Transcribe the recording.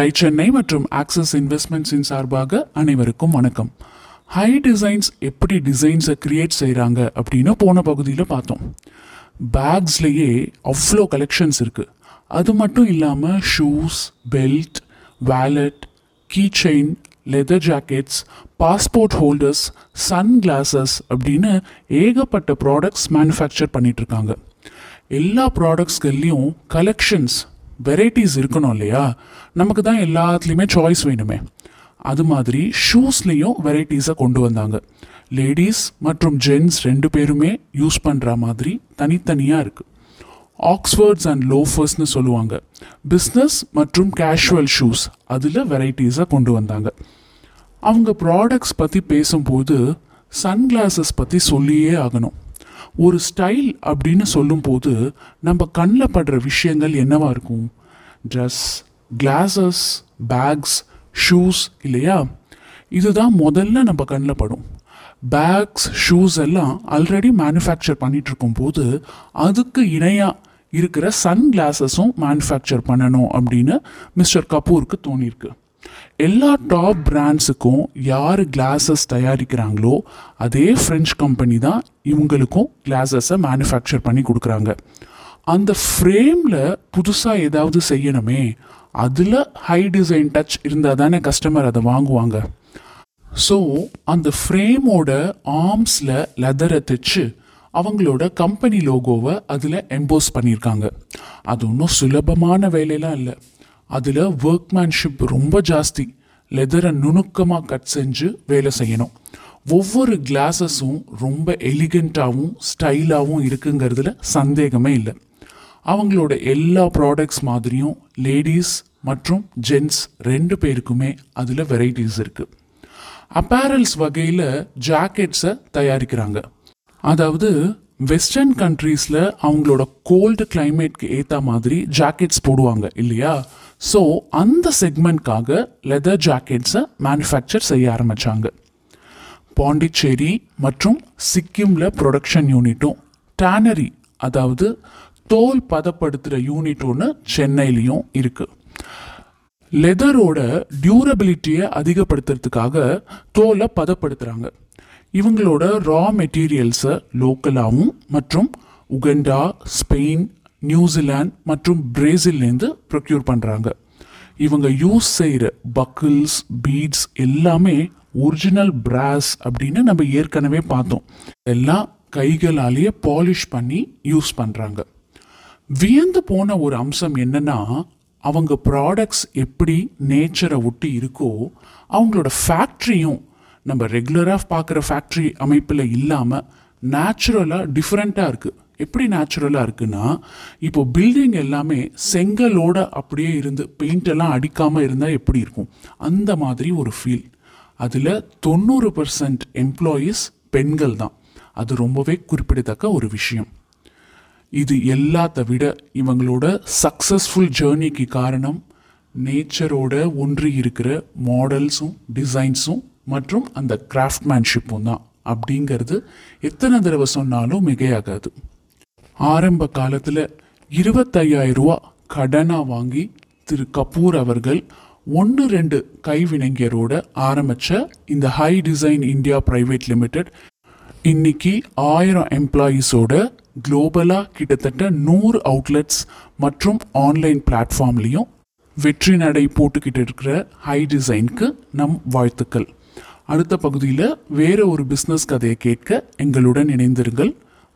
Tie Chennai மற்றும் access இன்வெஸ்ட்மெண்ட்ஸின் சார்பாக அனைவருக்கும் வணக்கம். ஹை டிசைன்ஸ் எப்படி டிசைன்ஸை கிரியேட் செய்கிறாங்க அப்படின்னு போன பகுதியில் பார்த்தோம். பேக்ஸ்லேயே அவ்வளோ கலெக்ஷன்ஸ் இருக்குது அது மட்டும் இல்லாமல் shoes belt wallet key chain leather jackets passport holders sunglasses அப்படின்னு ஏகப்பட்ட ப்ராடக்ட்ஸ் மேனுஃபேக்சர் பண்ணிகிட்ருக்காங்க இருக்காங்க. எல்லா ப்ராடக்ட்ஸ்கள்லேயும் கலெக்ஷன்ஸ் வெரைட்டிஸ் இருக்கணும் இல்லையா? நமக்கு தான் எல்லாத்துலேயுமே சாய்ஸ் வேணுமே. அது மாதிரி ஷூஸ்லேயும் வெரைட்டிஸை கொண்டு வந்தாங்க. லேடிஸ் மற்றும் ஜென்ஸ் ரெண்டு பேருமே யூஸ் பண்ணுற மாதிரி தனித்தனியாக இருக்குது ஆக்ஸ்ஃபர்ட்ஸ் அண்ட் லோஃபர்ஸ்னு சொல்லுவாங்க. பிஸ்னஸ் மற்றும் கேஷுவல் ஷூஸ் அதில் வெரைட்டிஸை கொண்டு வந்தாங்க. அவங்க ப்ராடக்ட்ஸ் பற்றி பேசும்போது சன்கிளாஸஸ் பற்றி சொல்லியே ஆகணும். ஒரு ஸ்டைல் அப்படின்னு சொல்லும்போது நம்ம கண்ணில் படுற விஷயங்கள் என்னவா இருக்கும்? ட்ரெஸ் கிளாஸஸ் பேக்ஸ் ஷூஸ் இல்லையா? இதுதான் முதல்ல நம்ம கண்ணில் படும். பேக்ஸ் ஷூஸ் எல்லாம் ஆல்ரெடி மேனுஃபேக்சர் பண்ணிகிட்டு இருக்கும்போது அதுக்கு இணையாக இருக்கிற சன் கிளாஸஸும் மேனுஃபேக்சர் பண்ணணும் அப்படின்னு மிஸ்டர் கபூருக்கு தோணியிருக்கு. எல்லா டாப் பிராண்ட்ஸுக்கும் யார் கிளாஸஸ் தயாரிக்கிறாங்களோ அதே ஃப்ரெஞ்ச் கம்பெனி தான் இவங்களுக்கும் கிளாஸஸை மேனுஃபேக்சர் பண்ணி கொடுக்குறாங்க. அந்த ஃப்ரேமில் புதுசாக ஏதாவது செய்யணுமே அதில் ஹை டிசைன் டச் இருந்தால் தானே கஸ்டமர் அதை வாங்குவாங்க. ஸோ அந்த ஃப்ரேமோட ஆர்ம்ஸில் லெதரை தைச்சு அவங்களோட கம்பெனி லோகோவை அதில் எம்போஸ் பண்ணியிருக்காங்க. அது ஒன்றும் சுலபமான வேலையெல்லாம் இல்லை. அதில் ஒர்க்மேன்ஷிப் ரொம்ப ஜாஸ்தி. லெதரை நுணுக்கமாக கட் செஞ்சு வேலை செய்யணும். ஒவ்வொரு கிளாஸஸும் ரொம்ப எலிகண்ட்டாகவும் ஸ்டைலாகவும் இருக்குங்கிறதுல சந்தேகமே இல்லை. அவங்களோட எல்லா ப்ராடக்ட்ஸ் மாதிரியும் லேடிஸ் மற்றும் ஜென்ட்ஸ் ரெண்டு பேருக்குமே அதில் வெரைட்டிஸ் இருக்குது அப்பேரல்ஸ் வகையில் ஜாக்கெட்ஸை தயாரிக்கிறாங்க. அதாவது வெஸ்டர்ன் கண்ட்ரீஸில் அவங்களோட கோல்டு கிளைமேட்க்கு ஏற்ற மாதிரி ஜாக்கெட்ஸ் போடுவாங்க இல்லையா? ஸோ அந்த செக்மெண்ட்காக லெதர் ஜாக்கெட்ஸை மேனுஃபேக்சர் செய்ய ஆரம்பித்தாங்க பாண்டிச்சேரி மற்றும் சிக்கிமில் ப்ரொடக்ஷன் யூனிட்டும் டேனரி அதாவது தோல் பதப்படுத்துகிற யூனிட் ஒன்று சென்னையிலையும் இருக்குது லெதரோட டியூரபிலிட்டியை அதிகப்படுத்துறதுக்காக தோலை பதப்படுத்துகிறாங்க இவங்களோட ரா மெட்டீரியல்ஸை லோக்கலாகவும் மற்றும் உகண்டா ஸ்பெயின் நியூசிலாந்து மற்றும் பிரேசில்லேருந்து ப்ரொக்யூர் பண்ணுறாங்க இவங்க யூஸ் செய்கிற பக்கிள்ஸ் பீட்ஸ் எல்லாமே ஒரிஜினல் பிராஸ் அப்படின்னு நம்ம ஏற்கனவே பார்த்தோம். எல்லாம் கைகளாலேயே பாலிஷ் பண்ணி யூஸ் பண்ணுறாங்க வியந்து போன ஒரு அம்சம் என்னன்னா அவங்க ப்ராடக்ட்ஸ் எப்படி நேச்சரை ஒட்டி இருக்கோ அவங்களோட ஃபேக்ட்ரியும் நம்ம ரெகுலராக பார்க்குற ஃபேக்ட்ரி அமைப்பில் இல்லாமல் நேச்சுரலாக டிஃப்ரெண்ட்டாக இருக்குது எப்படி நேச்சுரலாக இருக்குன்னா இப்போ பில்டிங் எல்லாமே செங்கலோட அப்படியே இருந்து பெயிண்டெல்லாம் அடிக்காமல் இருந்தால் எப்படி இருக்கும்? அந்த மாதிரி ஒரு ஃபீல் அதில் தொண்ணூறு பர்சன்ட் எம்ப்ளாயீஸ் பெண்கள் தான். அது ரொம்பவே குறிப்பிடத்தக்க ஒரு விஷயம். இது எல்லாத்த விட இவங்களோட சக்ஸஸ்ஃபுல் ஜேர்னிக்கு காரணம் நேச்சரோட ஒன்றி இருக்கிற மாடல்ஸும் டிசைன்ஸும் மற்றும் அந்த கிராஃப்ட்மேன்ஷிப்பும் தான். அப்படிங்கிறது எத்தனை தடவை சொன்னாலும் மிகையாகாது. ஆரம்ப காலத்தில் இருபத்தையாயிரம் ரூபா கடனாக வாங்கி திரு கபூர் அவர்கள் ஒன்று ரெண்டு கைவினைஞரோட ஆரம்பித்த இந்த Hi Design India private limited இன்னைக்கு ஆயிரம் எம்ப்ளாயீஸோட குளோபலாக கிட்டத்தட்ட நூறு அவுட்லெட்ஸ் மற்றும் ஆன்லைன் பிளாட்ஃபார்ம்லேயும் வெற்றி நடை போட்டுக்கிட்டு இருக்கிற ஹை டிசைனுக்கு நம் வாழ்த்துக்கள். அடுத்த பகுதியில் வேறு ஒரு பிஸ்னஸ் கதையை கேட்க எங்களுடன் இணைந்திருங்கள்.